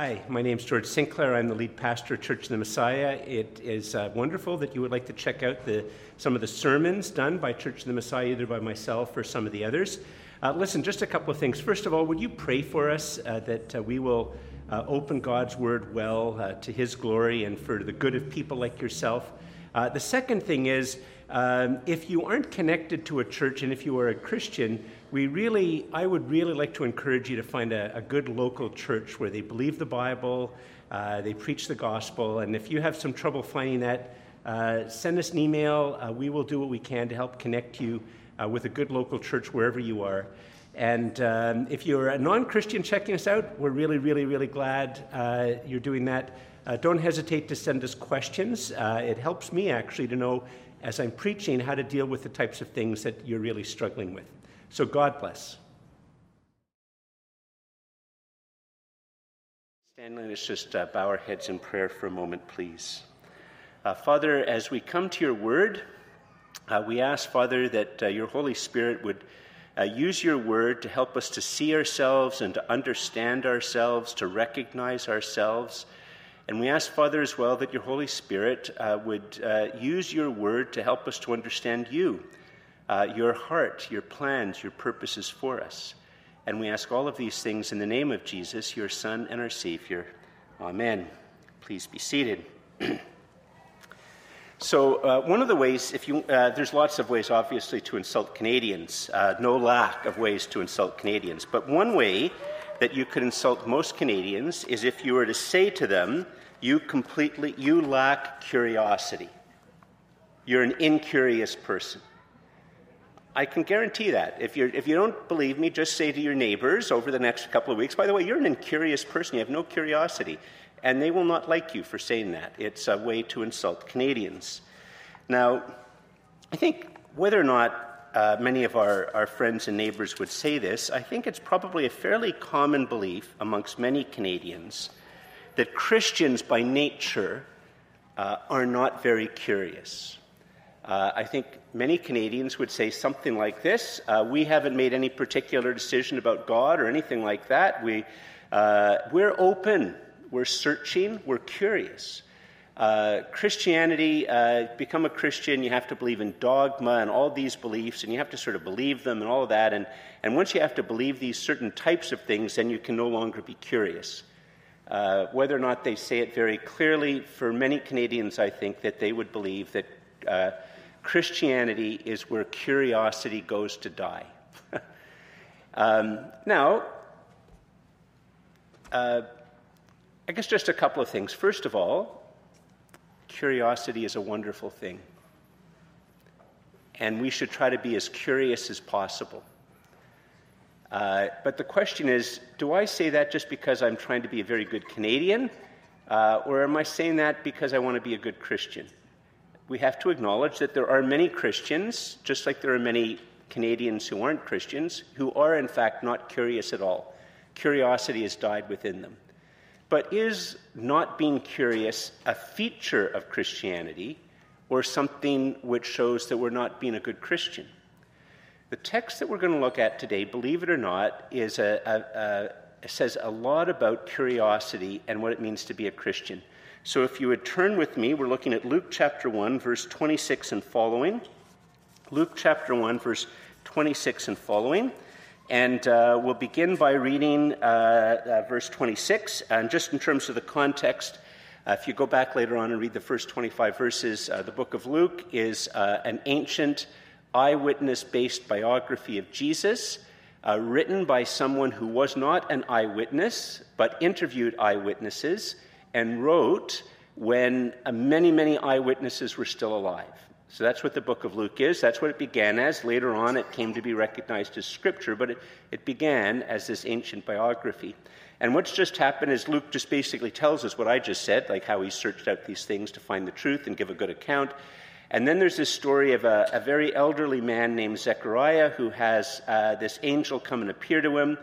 Hi, my name is George Sinclair. I'm the lead pastor of Church of the Messiah. It is uh, wonderful that you would like to check out the, some of the sermons done by Church of the Messiah, either by myself or some of the others. Uh, listen, just a couple of things. First of all, would you pray for us uh, that uh, we will uh, open God's word well uh, to his glory and for the good of people like yourself? the second thing is, um, if you aren't connected to a church and if you are a Christian, we really, I would really like to encourage you to find a, a good local church where they believe the Bible, uh, they preach the gospel, and if you have some trouble finding that, uh, send us an email. Uh, we will do what we can to help connect you uh, with a good local church wherever you are. And um, if you're a non Christian checking us out, we're really, really, really glad uh, you're doing that. Uh, don't hesitate to send us questions. it helps me actually to know, as I'm preaching, how to deal with the types of things that you're really struggling with. So God bless. Stanley, let's just uh, bow our heads in prayer for a moment, please. Uh, Father, as we come to your word, uh, we ask, Father, that uh, your Holy Spirit would uh, use your word to help us to see ourselves and to understand ourselves, to recognize ourselves. And we ask, Father, as well, that your Holy Spirit uh, would use your word to help us to understand you uh, your heart, your plans, your purposes for us. And we ask all of these things in the name of Jesus, your Son and our Savior. Amen. Please be seated. so, uh, one of the ways, if you, uh, there's lots of ways, obviously, to insult Canadians, uh, no lack of ways to insult Canadians. But one way that you could insult most Canadians is if you were to say to them, you completely, you lack curiosity. You're an incurious person. I can guarantee that. If, you're, if you don't believe me, just say to your neighbors over the next couple of weeks, by the way, you're an incurious person, you have no curiosity. And they will not like you for saying that. It's a way to insult Canadians. Now, I think whether or not uh, many of our, our friends and neighbors would say this, I think it's probably a fairly common belief amongst many Canadians that Christians by nature uh, are not very curious. Uh, I think many Canadians would say something like this uh, We haven't made any particular decision about God or anything like that. We, uh, we're open, we're searching, we're curious. Uh, Christianity, uh, become a Christian, you have to believe in dogma and all these beliefs, and you have to sort of believe them and all of that. And, and once you have to believe these certain types of things, then you can no longer be curious. Uh, whether or not they say it very clearly, for many Canadians, I think that they would believe that uh, Christianity is where curiosity goes to die. um, now, uh, I guess just a couple of things. First of all, curiosity is a wonderful thing. And we should try to be as curious as possible. Uh, but the question is do I say that just because I'm trying to be a very good Canadian? Uh, or am I saying that because I want to be a good Christian? We have to acknowledge that there are many Christians, just like there are many Canadians who aren't Christians, who are in fact not curious at all. Curiosity has died within them. But is not being curious a feature of Christianity or something which shows that we're not being a good Christian? The text that we're going to look at today, believe it or not, is a, a, a, says a lot about curiosity and what it means to be a Christian. So if you would turn with me, we're looking at Luke chapter 1, verse 26 and following. Luke chapter 1, verse 26 and following. And uh, we'll begin by reading uh, uh, verse 26. And just in terms of the context, uh, if you go back later on and read the first 25 verses, uh, the book of Luke is uh, an ancient eyewitness based biography of Jesus. written by someone who was not an eyewitness, but interviewed eyewitnesses and wrote when uh, many, many eyewitnesses were still alive. So that's what the book of Luke is. That's what it began as. Later on, it came to be recognized as scripture, but it, it began as this ancient biography. And what's just happened is Luke just basically tells us what I just said, like how he searched out these things to find the truth and give a good account. And then there's this story of a, a very elderly man named Zechariah who has uh, this angel come and appear to him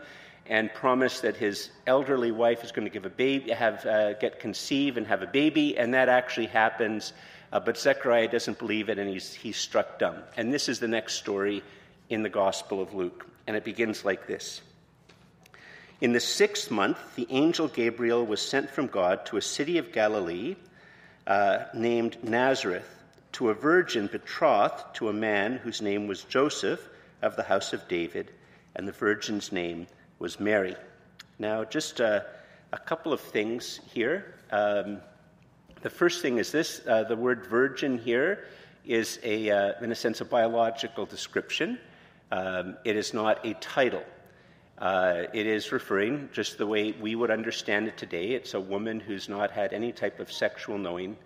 and promise that his elderly wife is going to give a baby, have uh, get conceive and have a baby, and that actually happens. Uh, but Zechariah doesn't believe it, and he's he's struck dumb. And this is the next story in the Gospel of Luke, and it begins like this. In the sixth month, the angel Gabriel was sent from God to a city of Galilee uh, named Nazareth to a virgin betrothed to a man whose name was Joseph of the house of David, and the virgin's name was Mary. Now, just uh, a couple of things here. Um, the first thing is this uh, the word virgin here is, a, uh, in a sense, a biological description. Um, it is not a title. Uh, it is referring, just the way we would understand it today, it's a woman who's not had any type of sexual knowing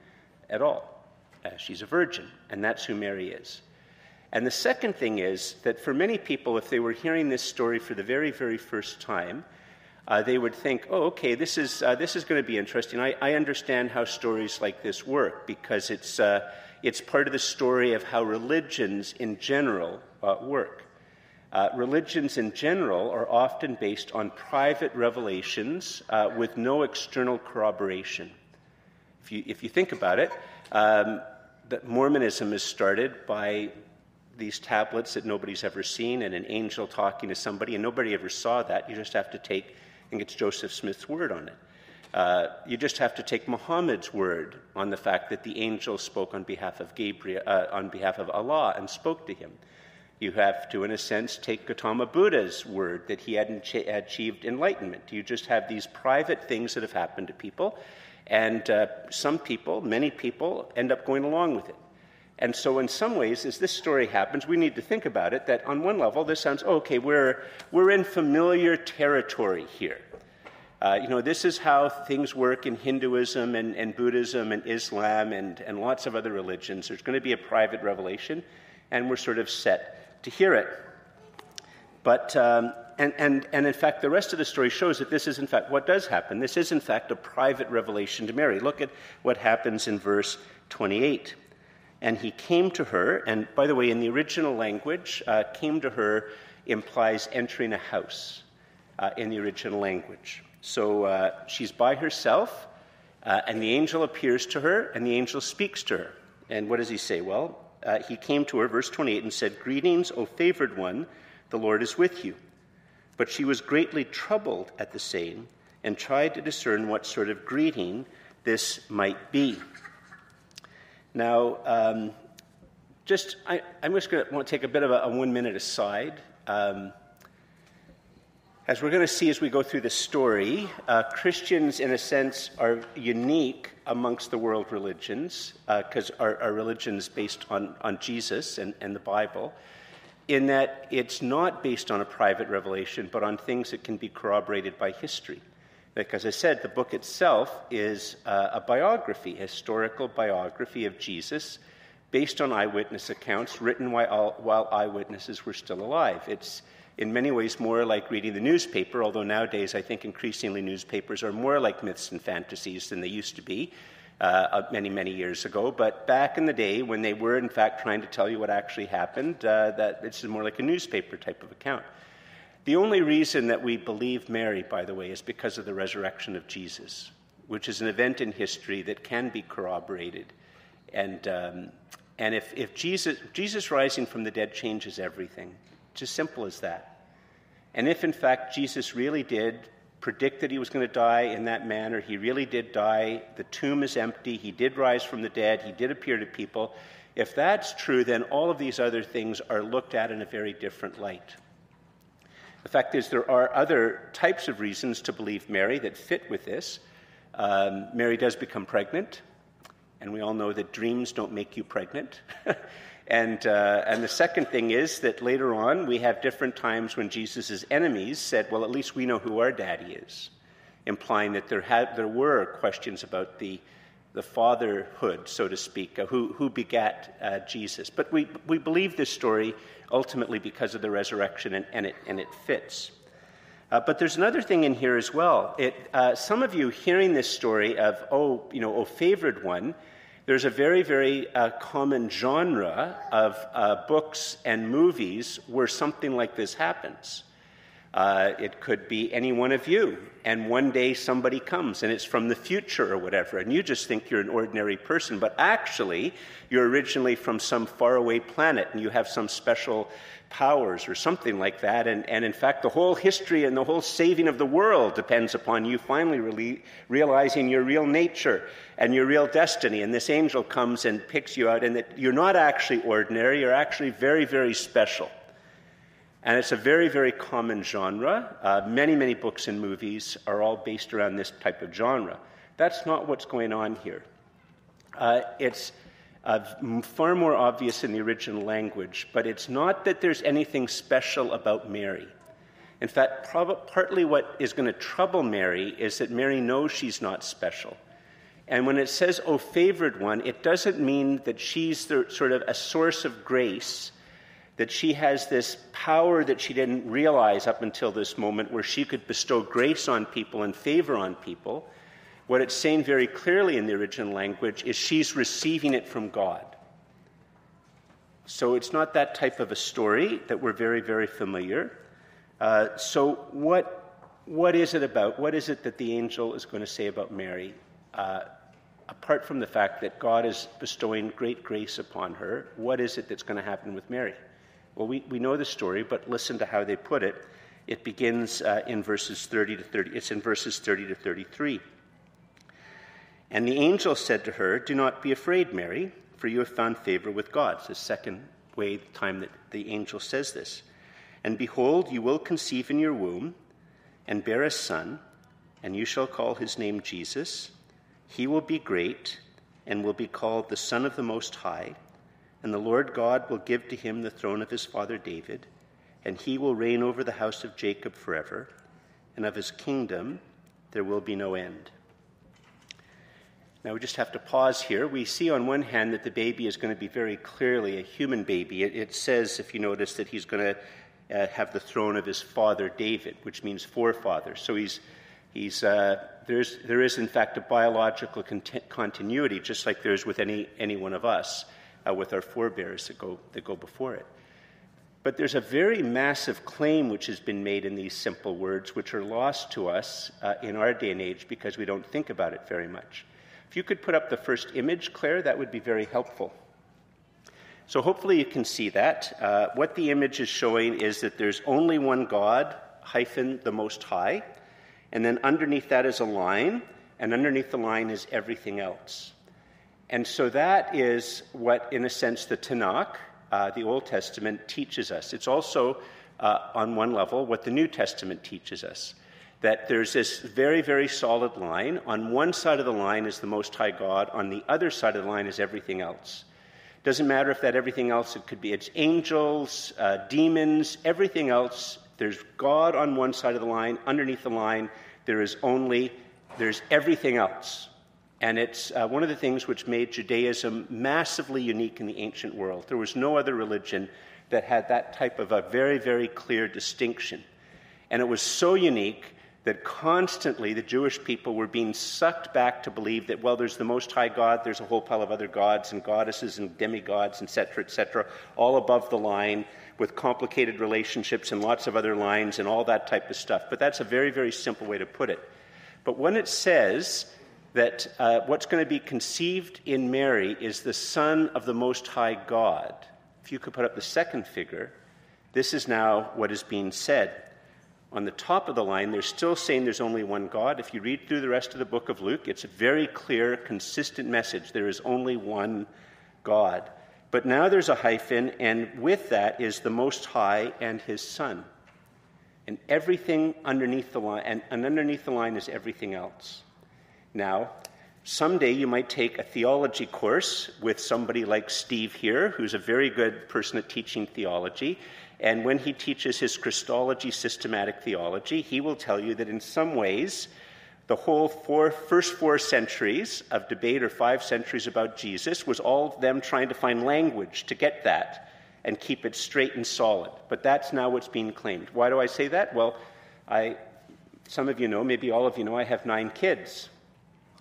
at all. Uh, she's a virgin, and that's who Mary is. And the second thing is that for many people, if they were hearing this story for the very, very first time, uh, they would think, oh, okay, this is, uh, this is going to be interesting. I, I, understand how stories like this work because it's, uh, it's part of the story of how religions in general uh, work. Uh, religions in general are often based on private revelations uh, with no external corroboration. If you, if you think about it, um, Mormonism is started by these tablets that nobody's ever seen and an angel talking to somebody, and nobody ever saw that. You just have to take, think it's Joseph Smith's word on it. Uh, you just have to take Muhammad's word on the fact that the angel spoke on behalf of Gabriel, uh, on behalf of Allah, and spoke to him. You have to, in a sense, take Gautama Buddha's word that he hadn't achieved enlightenment. You just have these private things that have happened to people, and uh, some people, many people, end up going along with it. And so, in some ways, as this story happens, we need to think about it that on one level, this sounds oh, okay, we're, we're in familiar territory here. Uh, you know, this is how things work in Hinduism and, and Buddhism and Islam and, and lots of other religions. There's going to be a private revelation, and we're sort of set to hear it. But, um, and, and, and in fact, the rest of the story shows that this is, in fact, what does happen. This is, in fact, a private revelation to Mary. Look at what happens in verse 28. And he came to her, and by the way, in the original language, uh, came to her implies entering a house uh, in the original language. So uh, she's by herself, uh, and the angel appears to her, and the angel speaks to her. And what does he say? Well, uh, he came to her, verse 28, and said, Greetings, O favored one, the Lord is with you. But she was greatly troubled at the saying, and tried to discern what sort of greeting this might be. Now, um, just I, am just going to want to take a bit of a, a one minute aside. Um, as we're going to see as we go through the story, uh, Christians, in a sense, are unique amongst the world religions because uh, our, our religion is based on, on Jesus and, and the Bible, in that it's not based on a private revelation, but on things that can be corroborated by history. As I said, the book itself is uh, a biography, historical biography of Jesus based on eyewitness accounts written while, while eyewitnesses were still alive. It's in many ways more like reading the newspaper, although nowadays I think increasingly newspapers are more like myths and fantasies than they used to be uh, uh many, many years ago. But back in the day, when they were in fact trying to tell you what actually happened, uh, that it's more like a newspaper type of account. The only reason that we believe Mary, by the way, is because of the resurrection of Jesus, which is an event in history that can be corroborated. And, um, and if, if Jesus, Jesus rising from the dead changes everything, it's as simple as that. And if, in fact, Jesus really did predict that he was going to die in that manner, he really did die, the tomb is empty, he did rise from the dead, he did appear to people, if that's true, then all of these other things are looked at in a very different light. The fact is, there are other types of reasons to believe Mary that fit with this. Um, Mary does become pregnant, and we all know that dreams don't make you pregnant. and, uh, and the second thing is that later on, we have different times when Jesus' enemies said, Well, at least we know who our daddy is, implying that there, had, there were questions about the, the fatherhood, so to speak, who, who begat uh, Jesus. But we, we believe this story ultimately because of the resurrection, and, and, it, and it fits. Uh, but there's another thing in here as well. It, uh, some of you hearing this story of, oh, you know, oh, favored one, there's a very, very uh, common genre of uh, books and movies where something like this happens, Uh, it could be any one of you, and one day somebody comes and it's from the future or whatever, and you just think you're an ordinary person, but actually you're originally from some faraway planet and you have some special powers or something like that. And, and in fact, the whole history and the whole saving of the world depends upon you finally really realizing your real nature and your real destiny. And this angel comes and picks you out, and that you're not actually ordinary, you're actually very, very special. And it's a very, very common genre. Uh, many, many books and movies are all based around this type of genre. That's not what's going on here. Uh, it's uh, far more obvious in the original language, but it's not that there's anything special about Mary. In fact, prob- partly what is going to trouble Mary is that Mary knows she's not special. And when it says, O favored one, it doesn't mean that she's the, sort of a source of grace that she has this power that she didn't realize up until this moment where she could bestow grace on people and favor on people. What it's saying very clearly in the original language is she's receiving it from God. So it's not that type of a story that we're very, very familiar. Uh, so, what, what is it about? What is it that the angel is going to say about Mary? Uh, apart from the fact that God is bestowing great grace upon her, what is it that's going to happen with Mary? Well, we, we know the story, but listen to how they put it. It begins uh, in verses 30 to 30. It's in verses 30 to 33. And the angel said to her, Do not be afraid, Mary, for you have found favor with God. It's the second way, the time that the angel says this. And behold, you will conceive in your womb and bear a son, and you shall call his name Jesus. He will be great and will be called the Son of the Most High and the Lord God will give to him the throne of his father David, and he will reign over the house of Jacob forever, and of his kingdom there will be no end. Now, we just have to pause here. We see on one hand that the baby is going to be very clearly a human baby. It, it says, if you notice, that he's going to uh, have the throne of his father David, which means forefather. So he's, he's, uh, there's, there is, in fact, a biological cont- continuity, just like there is with any, any one of us uh, with our forebears that go, that go before it. But there's a very massive claim which has been made in these simple words, which are lost to us uh, in our day and age because we don't think about it very much. If you could put up the first image, Claire, that would be very helpful. So hopefully you can see that. Uh, what the image is showing is that there's only one God, hyphen the Most High, and then underneath that is a line, and underneath the line is everything else. And so that is what, in a sense, the Tanakh, uh, the Old Testament, teaches us. It's also, uh, on one level, what the New Testament teaches us. That there's this very, very solid line. On one side of the line is the Most High God, on the other side of the line is everything else. Doesn't matter if that everything else, it could be it's angels, uh, demons, everything else. There's God on one side of the line. Underneath the line, there is only, there's everything else. And it's uh, one of the things which made Judaism massively unique in the ancient world. There was no other religion that had that type of a very, very clear distinction. And it was so unique that constantly the Jewish people were being sucked back to believe that, well, there's the Most High God, there's a whole pile of other gods and goddesses and demigods, etc., etc., all above the line with complicated relationships and lots of other lines and all that type of stuff. But that's a very, very simple way to put it. But when it says that uh, what's going to be conceived in Mary is the Son of the Most High God. If you could put up the second figure, this is now what is being said. On the top of the line, they're still saying there's only one God. If you read through the rest of the book of Luke, it's a very clear, consistent message. There is only one God. But now there's a hyphen, and with that is the Most High and His Son. And everything underneath the line, and, and underneath the line is everything else. Now, someday you might take a theology course with somebody like Steve here, who's a very good person at teaching theology. And when he teaches his Christology systematic theology, he will tell you that in some ways, the whole four, first four centuries of debate, or five centuries about Jesus, was all them trying to find language to get that and keep it straight and solid. But that's now what's being claimed. Why do I say that? Well, I, some of you know, maybe all of you know, I have nine kids.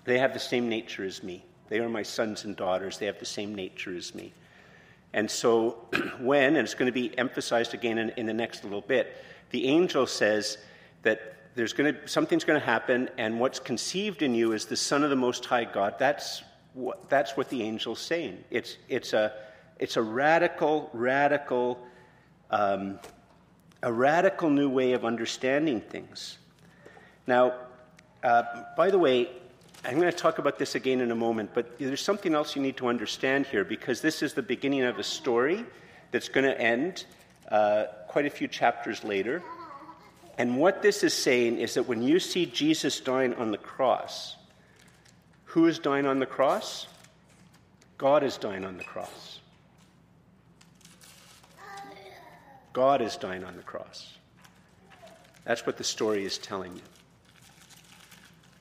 They have the same nature as me. They are my sons and daughters. They have the same nature as me. And so, when, and it's going to be emphasized again in, in the next little bit, the angel says that there's going to, something's going to happen, and what's conceived in you is the Son of the Most High God. That's what, that's what the angel's saying. It's, it's, a, it's a radical, radical, um, a radical new way of understanding things. Now, uh, by the way, I'm going to talk about this again in a moment, but there's something else you need to understand here because this is the beginning of a story that's going to end uh, quite a few chapters later. And what this is saying is that when you see Jesus dying on the cross, who is dying on the cross? God is dying on the cross. God is dying on the cross. That's what the story is telling you.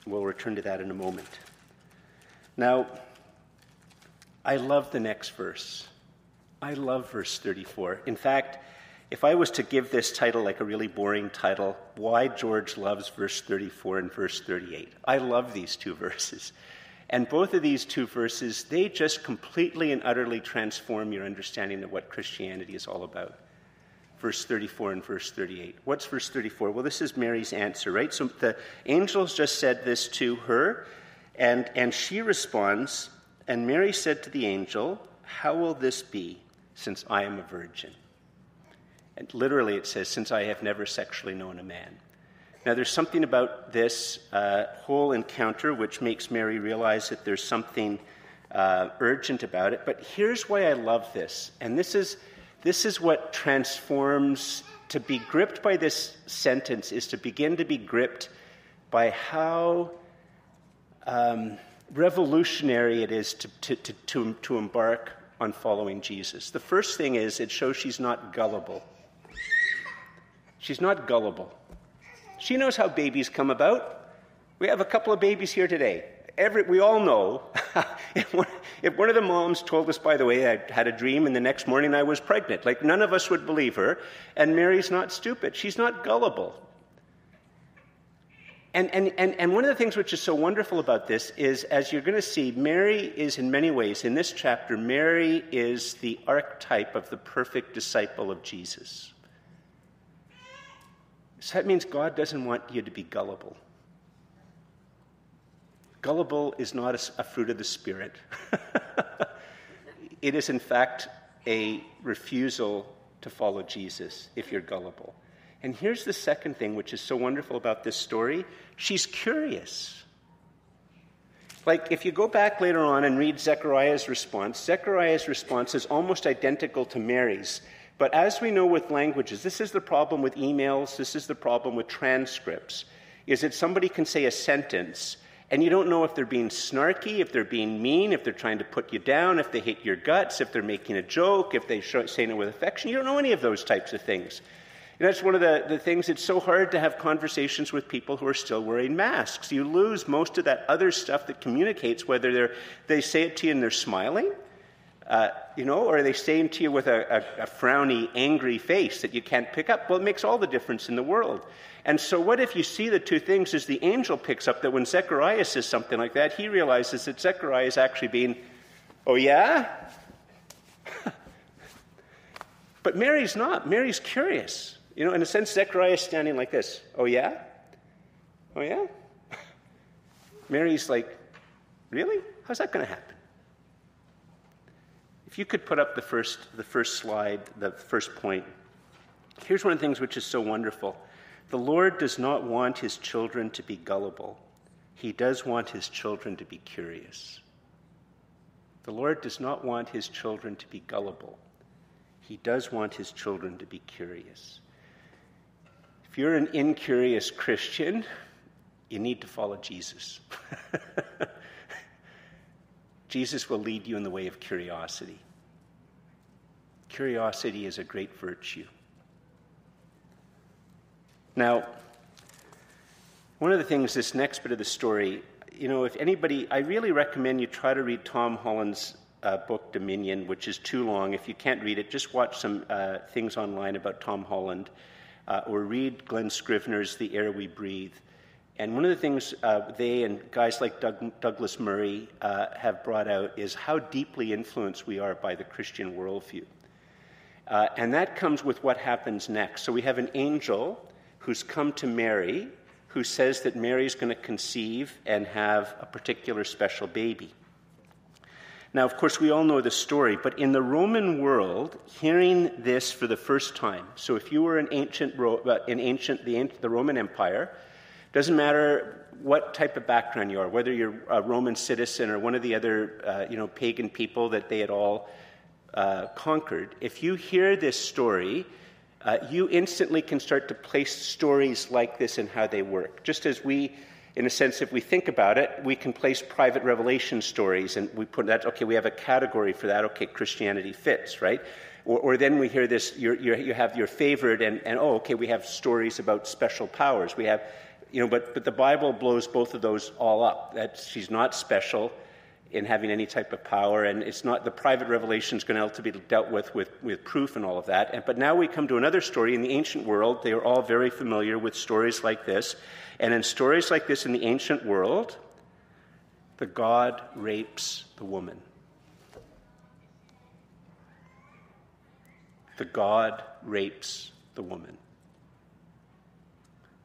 We'll return to that in a moment. Now, I love the next verse. I love verse 34. In fact, if I was to give this title like a really boring title, Why George Loves verse 34 and verse 38, I love these two verses. And both of these two verses, they just completely and utterly transform your understanding of what Christianity is all about. Verse 34 and verse 38. What's verse 34? Well, this is Mary's answer, right? So the angels just said this to her, and, and she responds, and Mary said to the angel, How will this be since I am a virgin? And literally, it says, Since I have never sexually known a man. Now, there's something about this uh, whole encounter which makes Mary realize that there's something uh, urgent about it. But here's why I love this. And this is, this is what transforms to be gripped by this sentence, is to begin to be gripped by how um, revolutionary it is to, to, to, to, to embark on following Jesus. The first thing is it shows she's not gullible. She's not gullible. She knows how babies come about. We have a couple of babies here today. Every, we all know. if, one, if one of the moms told us, by the way, I had a dream and the next morning I was pregnant, like none of us would believe her. And Mary's not stupid. She's not gullible. And, and, and, and one of the things which is so wonderful about this is, as you're going to see, Mary is in many ways, in this chapter, Mary is the archetype of the perfect disciple of Jesus. So that means God doesn't want you to be gullible. Gullible is not a, a fruit of the Spirit. it is, in fact, a refusal to follow Jesus if you're gullible. And here's the second thing, which is so wonderful about this story she's curious. Like, if you go back later on and read Zechariah's response, Zechariah's response is almost identical to Mary's. But as we know with languages, this is the problem with emails, this is the problem with transcripts, is that somebody can say a sentence and you don't know if they're being snarky, if they're being mean, if they're trying to put you down, if they hate your guts, if they're making a joke, if they're saying it with affection. You don't know any of those types of things. And that's one of the, the things, it's so hard to have conversations with people who are still wearing masks. You lose most of that other stuff that communicates, whether they're, they say it to you and they're smiling, uh, you know, or are they saying to you with a, a, a, frowny, angry face that you can't pick up? Well, it makes all the difference in the world. And so, what if you see the two things is the angel picks up that when Zechariah says something like that, he realizes that Zechariah is actually being, oh, yeah? but Mary's not. Mary's curious. You know, in a sense, Zechariah is standing like this. Oh, yeah? Oh, yeah? Mary's like, really? How's that going to happen? If you could put up the first, the first slide, the first point. Here's one of the things which is so wonderful. The Lord does not want his children to be gullible. He does want his children to be curious. The Lord does not want his children to be gullible. He does want his children to be curious. If you're an incurious Christian, you need to follow Jesus. Jesus will lead you in the way of curiosity. Curiosity is a great virtue. Now, one of the things, this next bit of the story, you know, if anybody, I really recommend you try to read Tom Holland's uh, book, Dominion, which is too long. If you can't read it, just watch some uh, things online about Tom Holland uh, or read Glen Scrivener's The Air We Breathe. And one of the things uh, they and guys like Doug, Douglas Murray uh, have brought out is how deeply influenced we are by the Christian worldview. Uh, and that comes with what happens next. So we have an angel who's come to Mary who says that Mary is going to conceive and have a particular special baby. Now, of course, we all know the story, but in the Roman world, hearing this for the first time, so if you were an ancient, uh, in ancient the, the Roman Empire, doesn't matter what type of background you are, whether you're a Roman citizen or one of the other, uh, you know, pagan people that they had all uh, conquered. If you hear this story, uh, you instantly can start to place stories like this and how they work. Just as we in a sense, if we think about it, we can place private revelation stories and we put that, okay, we have a category for that, okay, Christianity fits, right? Or, or then we hear this, you're, you're, you have your favorite, and, and oh, okay, we have stories about special powers. We have, you know, but, but the Bible blows both of those all up. That she's not special in having any type of power, and it's not the private revelation is going to have to be dealt with, with with proof and all of that. And, but now we come to another story in the ancient world. They are all very familiar with stories like this. And in stories like this in the ancient world, the god rapes the woman. The god rapes the woman.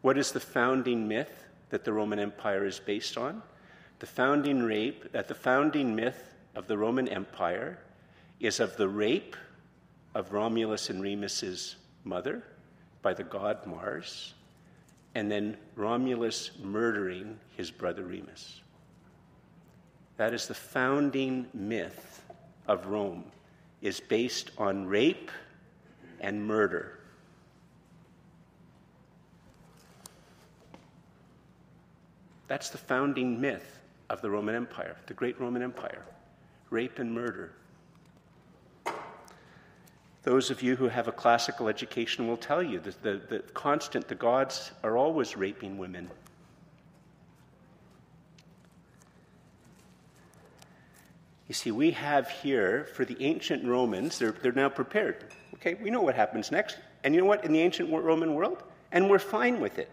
What is the founding myth that the Roman Empire is based on? The founding rape, that the founding myth of the Roman Empire is of the rape of Romulus and Remus's mother by the god Mars and then Romulus murdering his brother Remus. That is the founding myth of Rome is based on rape and murder. That's the founding myth of the Roman Empire, the great Roman Empire rape and murder. Those of you who have a classical education will tell you that the, the constant, the gods are always raping women. You see, we have here, for the ancient Romans, they're, they're now prepared. Okay, we know what happens next. And you know what? In the ancient Roman world, and we're fine with it.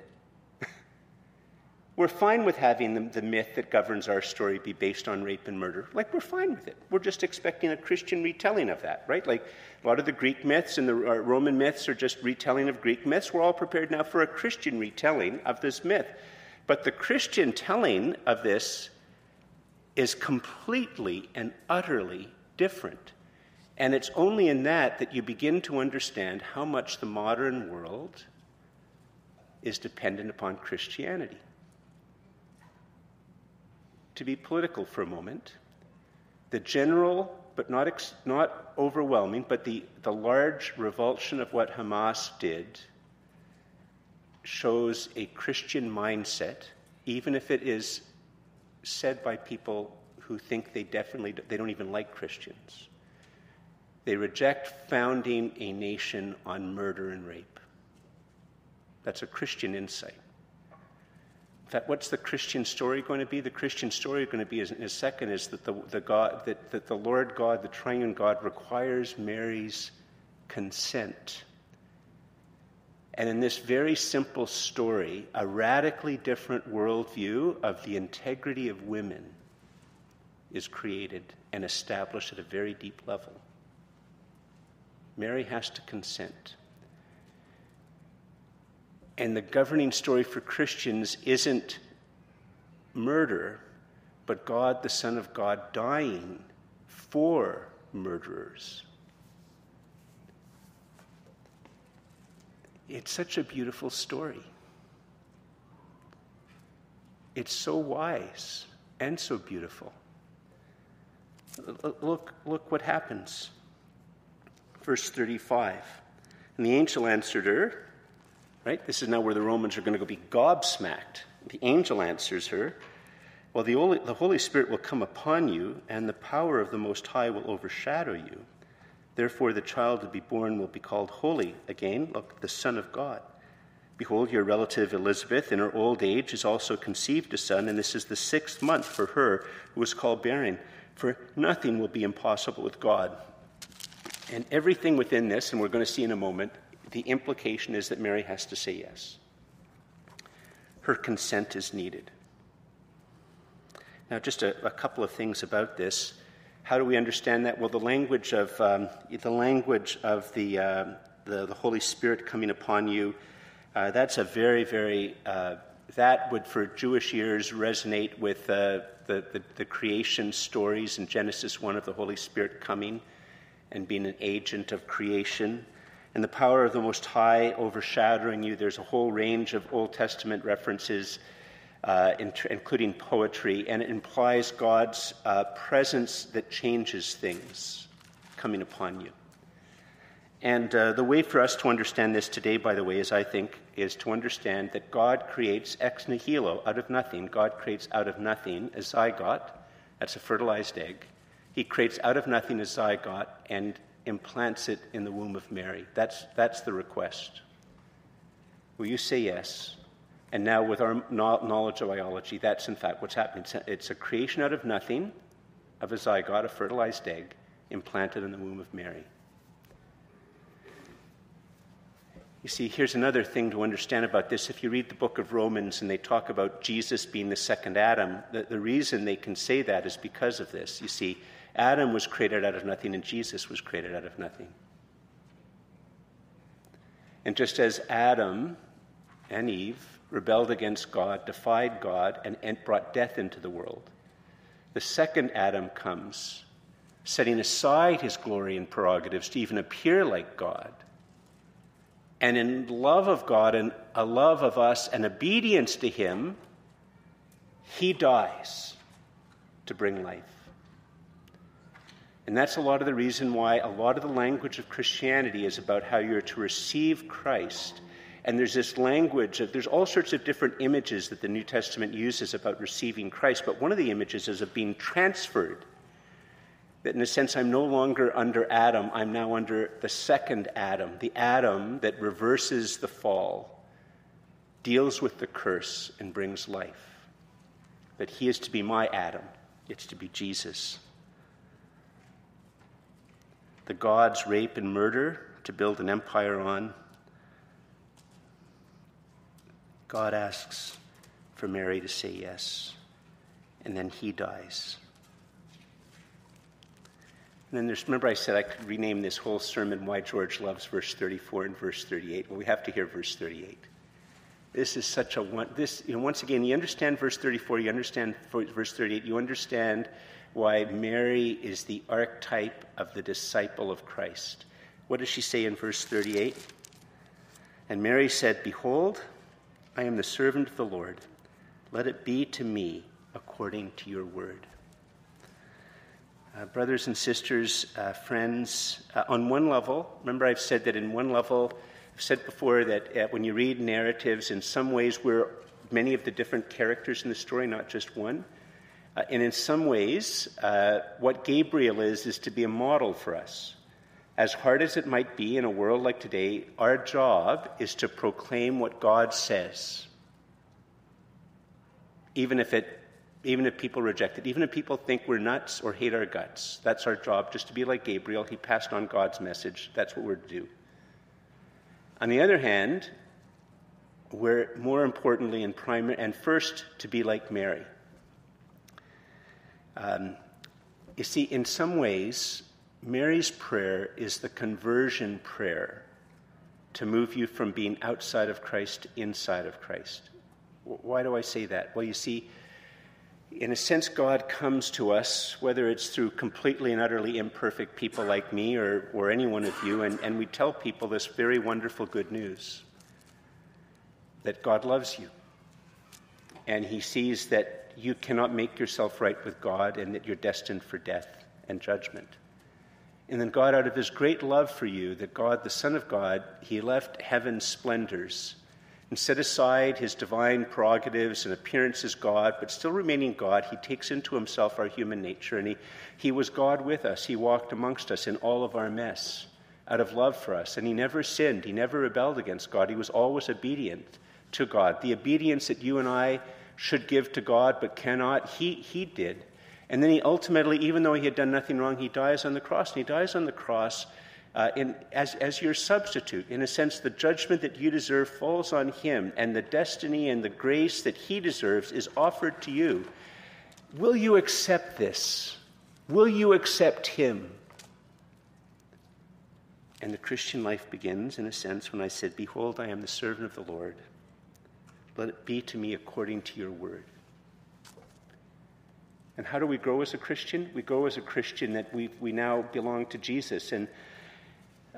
We're fine with having the, the, myth that governs our story be based on rape and murder. Like, we're fine with it. We're just expecting a Christian retelling of that, right? Like, a lot of the Greek myths and the uh, Roman myths are just retelling of Greek myths. We're all prepared now for a Christian retelling of this myth. But the Christian telling of this is completely and utterly different. And it's only in that that you begin to understand how much the modern world is dependent upon Christianity to be political for a moment, the general, but not, ex- not overwhelming, but the, the large revulsion of what Hamas did shows a Christian mindset, even if it is said by people who think they definitely they don't even like Christians. They reject founding a nation on murder and rape. That's a Christian insight what's the Christian story going to be? The Christian story going to be in a second is that the, the God that, that the Lord God, the triune God, requires Mary's consent. And in this very simple story, a radically different worldview of the integrity of women is created and established at a very deep level. Mary has to consent. And the governing story for Christians isn't murder, but God, the Son of God, dying for murderers. It's such a beautiful story. It's so wise and so beautiful. Look, look what happens. Verse 35. And the angel answered her, Right? This is now where the Romans are going to go be gobsmacked. The angel answers her, Well, the Holy, the Holy Spirit will come upon you, and the power of the Most High will overshadow you. Therefore, the child to be born will be called Holy. Again, look, the Son of God. Behold, your relative Elizabeth, in her old age, has also conceived a son, and this is the sixth month for her who was called barren. For nothing will be impossible with God. And everything within this, and we're going to see in a moment, the implication is that Mary has to say yes. Her consent is needed. Now, just a, a couple of things about this. How do we understand that? Well, the language of, um, the, language of the, uh, the, the, Holy Spirit coming upon you, uh, that's a very, very, uh, that would for Jewish ears resonate with uh, the, the, the creation stories in Genesis 1 of the Holy Spirit coming and being an agent of creation and the power of the Most High overshadowing you. There's a whole range of Old Testament references, uh, including poetry, and it implies God's uh, presence that changes things coming upon you. And uh, the way for us to understand this today, by the way, is I think, is to understand that God creates ex nihilo, out of nothing. God creates out of nothing a zygote, that's a fertilized egg. He creates out of nothing a zygote, and implants it in the womb of Mary. That's, that's the request. Will you say yes? And now, with our knowledge of biology, that's in fact what's happening. It's a creation out of nothing of a zygote, a fertilized egg, implanted in the womb of Mary. You see, here's another thing to understand about this. If you read the book of Romans and they talk about Jesus being the second Adam, the, the reason they can say that is because of this. You see, Adam was created out of nothing, and Jesus was created out of nothing. And just as Adam and Eve rebelled against God, defied God, and, and brought death into the world, the second Adam comes, setting aside his glory and prerogatives to even appear like God. And in love of God and a love of us and obedience to Him, he dies to bring life. And that's a lot of the reason why a lot of the language of Christianity is about how you're to receive Christ. And there's this language of, there's all sorts of different images that the New Testament uses about receiving Christ, but one of the images is of being transferred. That in a sense, I'm no longer under Adam, I'm now under the second Adam, the Adam that reverses the fall, deals with the curse, and brings life. That he is to be my Adam, it's to be Jesus the gods rape and murder to build an empire on. God asks for Mary to say yes, and then he dies. And then there's, remember I said I could rename this whole sermon Why George Loves verse 34 and verse 38. Well, we have to hear verse 38. This is such a one, this, you know, once again, you understand verse 34, you understand verse 38, you understand why Mary is the archetype of the disciple of Christ. What does she say in verse 38? And Mary said, Behold, I am the servant of the Lord. Let it be to me according to your word. Uh, brothers and sisters, uh, friends, uh, on one level, remember I've said that in one level, I've said before that uh, when you read narratives, in some ways we're many of the different characters in the story, not just one. Uh, and in some ways, uh, what Gabriel is, is to be a model for us. As hard as it might be in a world like today, our job is to proclaim what God says. Even if it even if people reject it, even if people think we're nuts or hate our guts. That's our job, just to be like Gabriel. He passed on God's message. That's what we're to do. On the other hand, we're more importantly and, primary, and first to be like Mary. Um, you see, in some ways, Mary's prayer is the conversion prayer to move you from being outside of Christ inside of Christ. Why do I say that? Well, you see, in a sense, God comes to us, whether it's through completely and utterly imperfect people like me or, or any one of you, and, and we tell people this very wonderful good news that God loves you. And He sees that you cannot make yourself right with God and that you're destined for death and judgment. And then God, out of his great love for you, that God, the Son of God, he left heaven's splendors and set aside his divine prerogatives and appearance as God, but still remaining God, he takes into himself our human nature. And he, he was God with us. He walked amongst us in all of our mess out of love for us. And he never sinned. He never rebelled against God. He was always obedient to God. The obedience that you and I should give to God but cannot, he, he did. And then he ultimately, even though he had done nothing wrong, he dies on the cross. And he dies on the cross uh, in, as, as your substitute. In a sense, the judgment that you deserve falls on him, and the destiny and the grace that he deserves is offered to you. Will you accept this? Will you accept him? And the Christian life begins, in a sense, when I said, Behold, I am the servant of the Lord. Let it be to me according to your word. And how do we grow as a Christian? We grow as a Christian that we, we now belong to Jesus and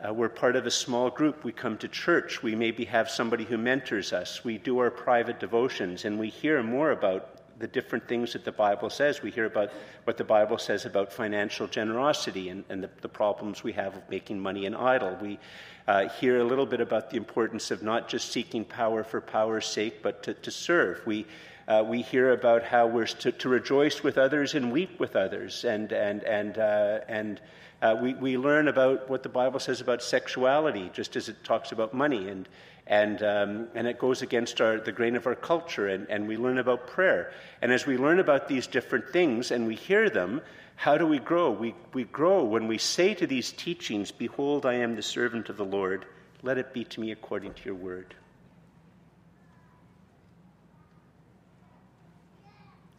uh, we're part of a small group. We come to church. We maybe have somebody who mentors us. We do our private devotions and we hear more about the different things that the Bible says. We hear about what the Bible says about financial generosity and, and the, the, problems we have of making money an idol. We uh, hear a little bit about the importance of not just seeking power for power's sake, but to, to serve. We uh, we hear about how we're to, to, rejoice with others and weep with others. And, and, and, uh, and uh, we, we learn about what the Bible says about sexuality, just as it talks about money. And, and, um, and it goes against our, the grain of our culture. And, and we learn about prayer. And as we learn about these different things and we hear them, how do we grow? We, we grow when we say to these teachings, Behold, I am the servant of the Lord. Let it be to me according to your word.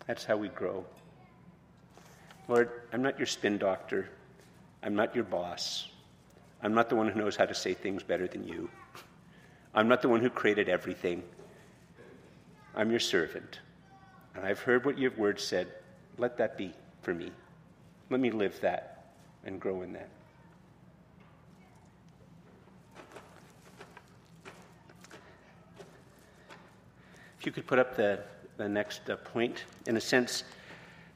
That's how we grow. Lord, I'm not your spin doctor. I'm not your boss. I'm not the one who knows how to say things better than you. I'm not the one who created everything. I'm your servant. And I've heard what your word said. Let that be for me. Let me live that and grow in that. If you could put up the the next uh, point. In a sense,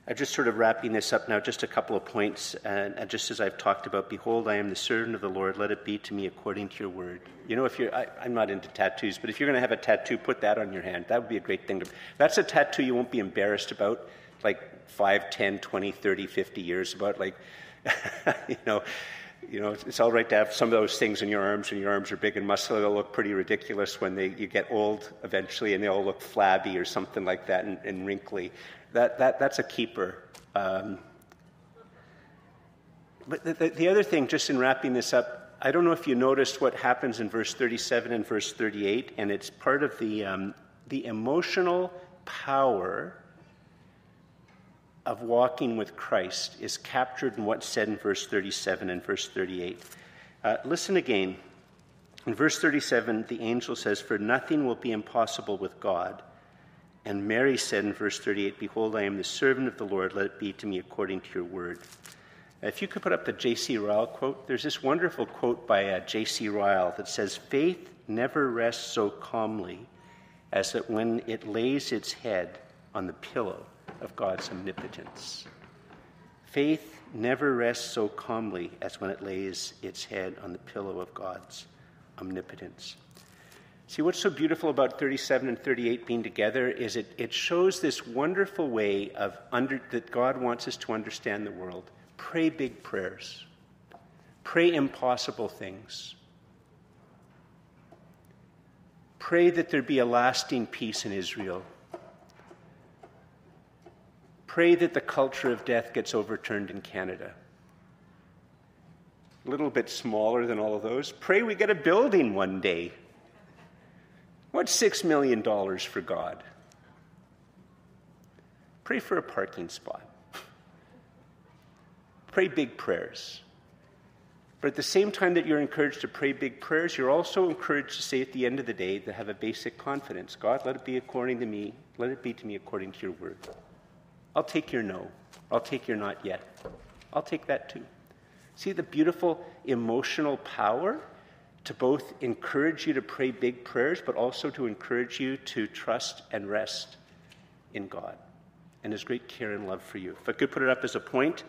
I'm just sort of wrapping this up now, just a couple of points. And, just as I've talked about, behold, I am the servant of the Lord, let it be to me according to your word. You know, if you're, I, am not into tattoos, but if you're going to have a tattoo, put that on your hand. That would be a great thing. To, that's a tattoo you won't be embarrassed about, like 5, 10, 20, 30, 50 years about. Like, you know, you know, it's all right to have some of those things in your arms, and your arms are big and muscular. They'll look pretty ridiculous when they, you get old eventually, and they all look flabby or something like that and, and wrinkly. That, that, that's a keeper. Um, but the, the, the other thing, just in wrapping this up, I don't know if you noticed what happens in verse 37 and verse 38, and it's part of the, um, the emotional power of walking with Christ is captured in what's said in verse 37 and verse 38. Uh, listen again. In verse 37, the angel says, For nothing will be impossible with God. And Mary said in verse 38, Behold, I am the servant of the Lord. Let it be to me according to your word. If you could put up the J.C. Ryle quote, there's this wonderful quote by uh, J.C. Ryle that says, Faith never rests so calmly as that when it lays its head on the pillow of God's omnipotence. Faith never rests so calmly as when it lays its head on the pillow of God's omnipotence. See, what's so beautiful about 37 and 38 being together is it, it shows this wonderful way of under, that God wants us to understand the world. Pray big prayers, pray impossible things. Pray that there be a lasting peace in Israel Pray that the culture of death gets overturned in Canada. A little bit smaller than all of those. Pray we get a building one day. What's $6 million for God? Pray for a parking spot. Pray big prayers. But at the same time that you're encouraged to pray big prayers, you're also encouraged to say at the end of the day to have a basic confidence God, let it be according to me, let it be to me according to your word. I'll take your no. I'll take your not yet. I'll take that too. See the beautiful emotional power to both encourage you to pray big prayers, but also to encourage you to trust and rest in God and His great care and love for you. If I could put it up as a point,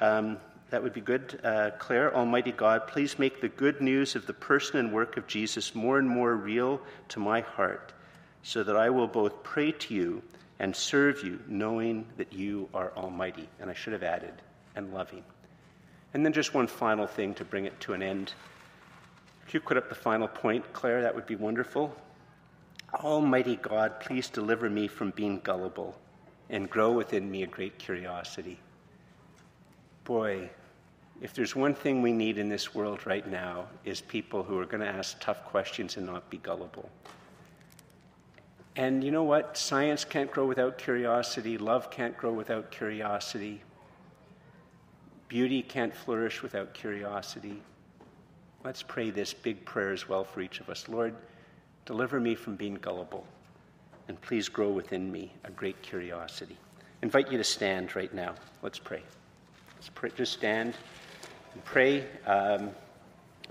um, that would be good. Uh, Claire, Almighty God, please make the good news of the person and work of Jesus more and more real to my heart, so that I will both pray to you and serve you, knowing that you are almighty. And I should have added, and loving. And then just one final thing to bring it to an end. If you put up the final point, Claire, that would be wonderful. Almighty God, please deliver me from being gullible and grow within me a great curiosity. Boy, if there's one thing we need in this world right now is people who are going to ask tough questions and not be gullible. And you know what? Science can't grow without curiosity. Love can't grow without curiosity. Beauty can't flourish without curiosity. Let's pray this big prayer as well for each of us. Lord, deliver me from being gullible, and please grow within me a great curiosity. I invite you to stand right now. Let's pray. Let's pray. Just stand and pray. Um,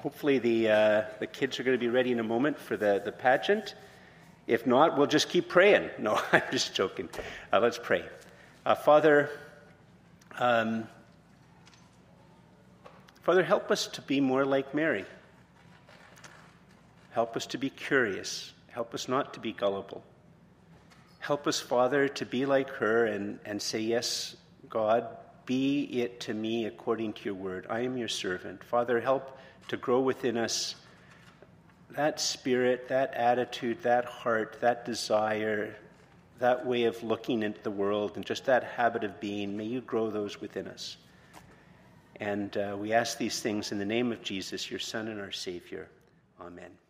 hopefully, the, uh, the kids are going to be ready in a moment for the, the pageant. If not, we'll just keep praying. No, I'm just joking. Uh, let's pray. Uh, Father, um, Father, help us to be more like Mary. Help us to be curious. Help us not to be gullible. Help us, Father, to be like her and, and say, Yes, God, be it to me according to your word. I am your servant. Father, help to grow within us that spirit, that attitude, that heart, that desire, that way of looking into the world, and just that habit of being, may you grow those within us. And uh, we ask these things in the name of Jesus, your Son and our Savior. Amen.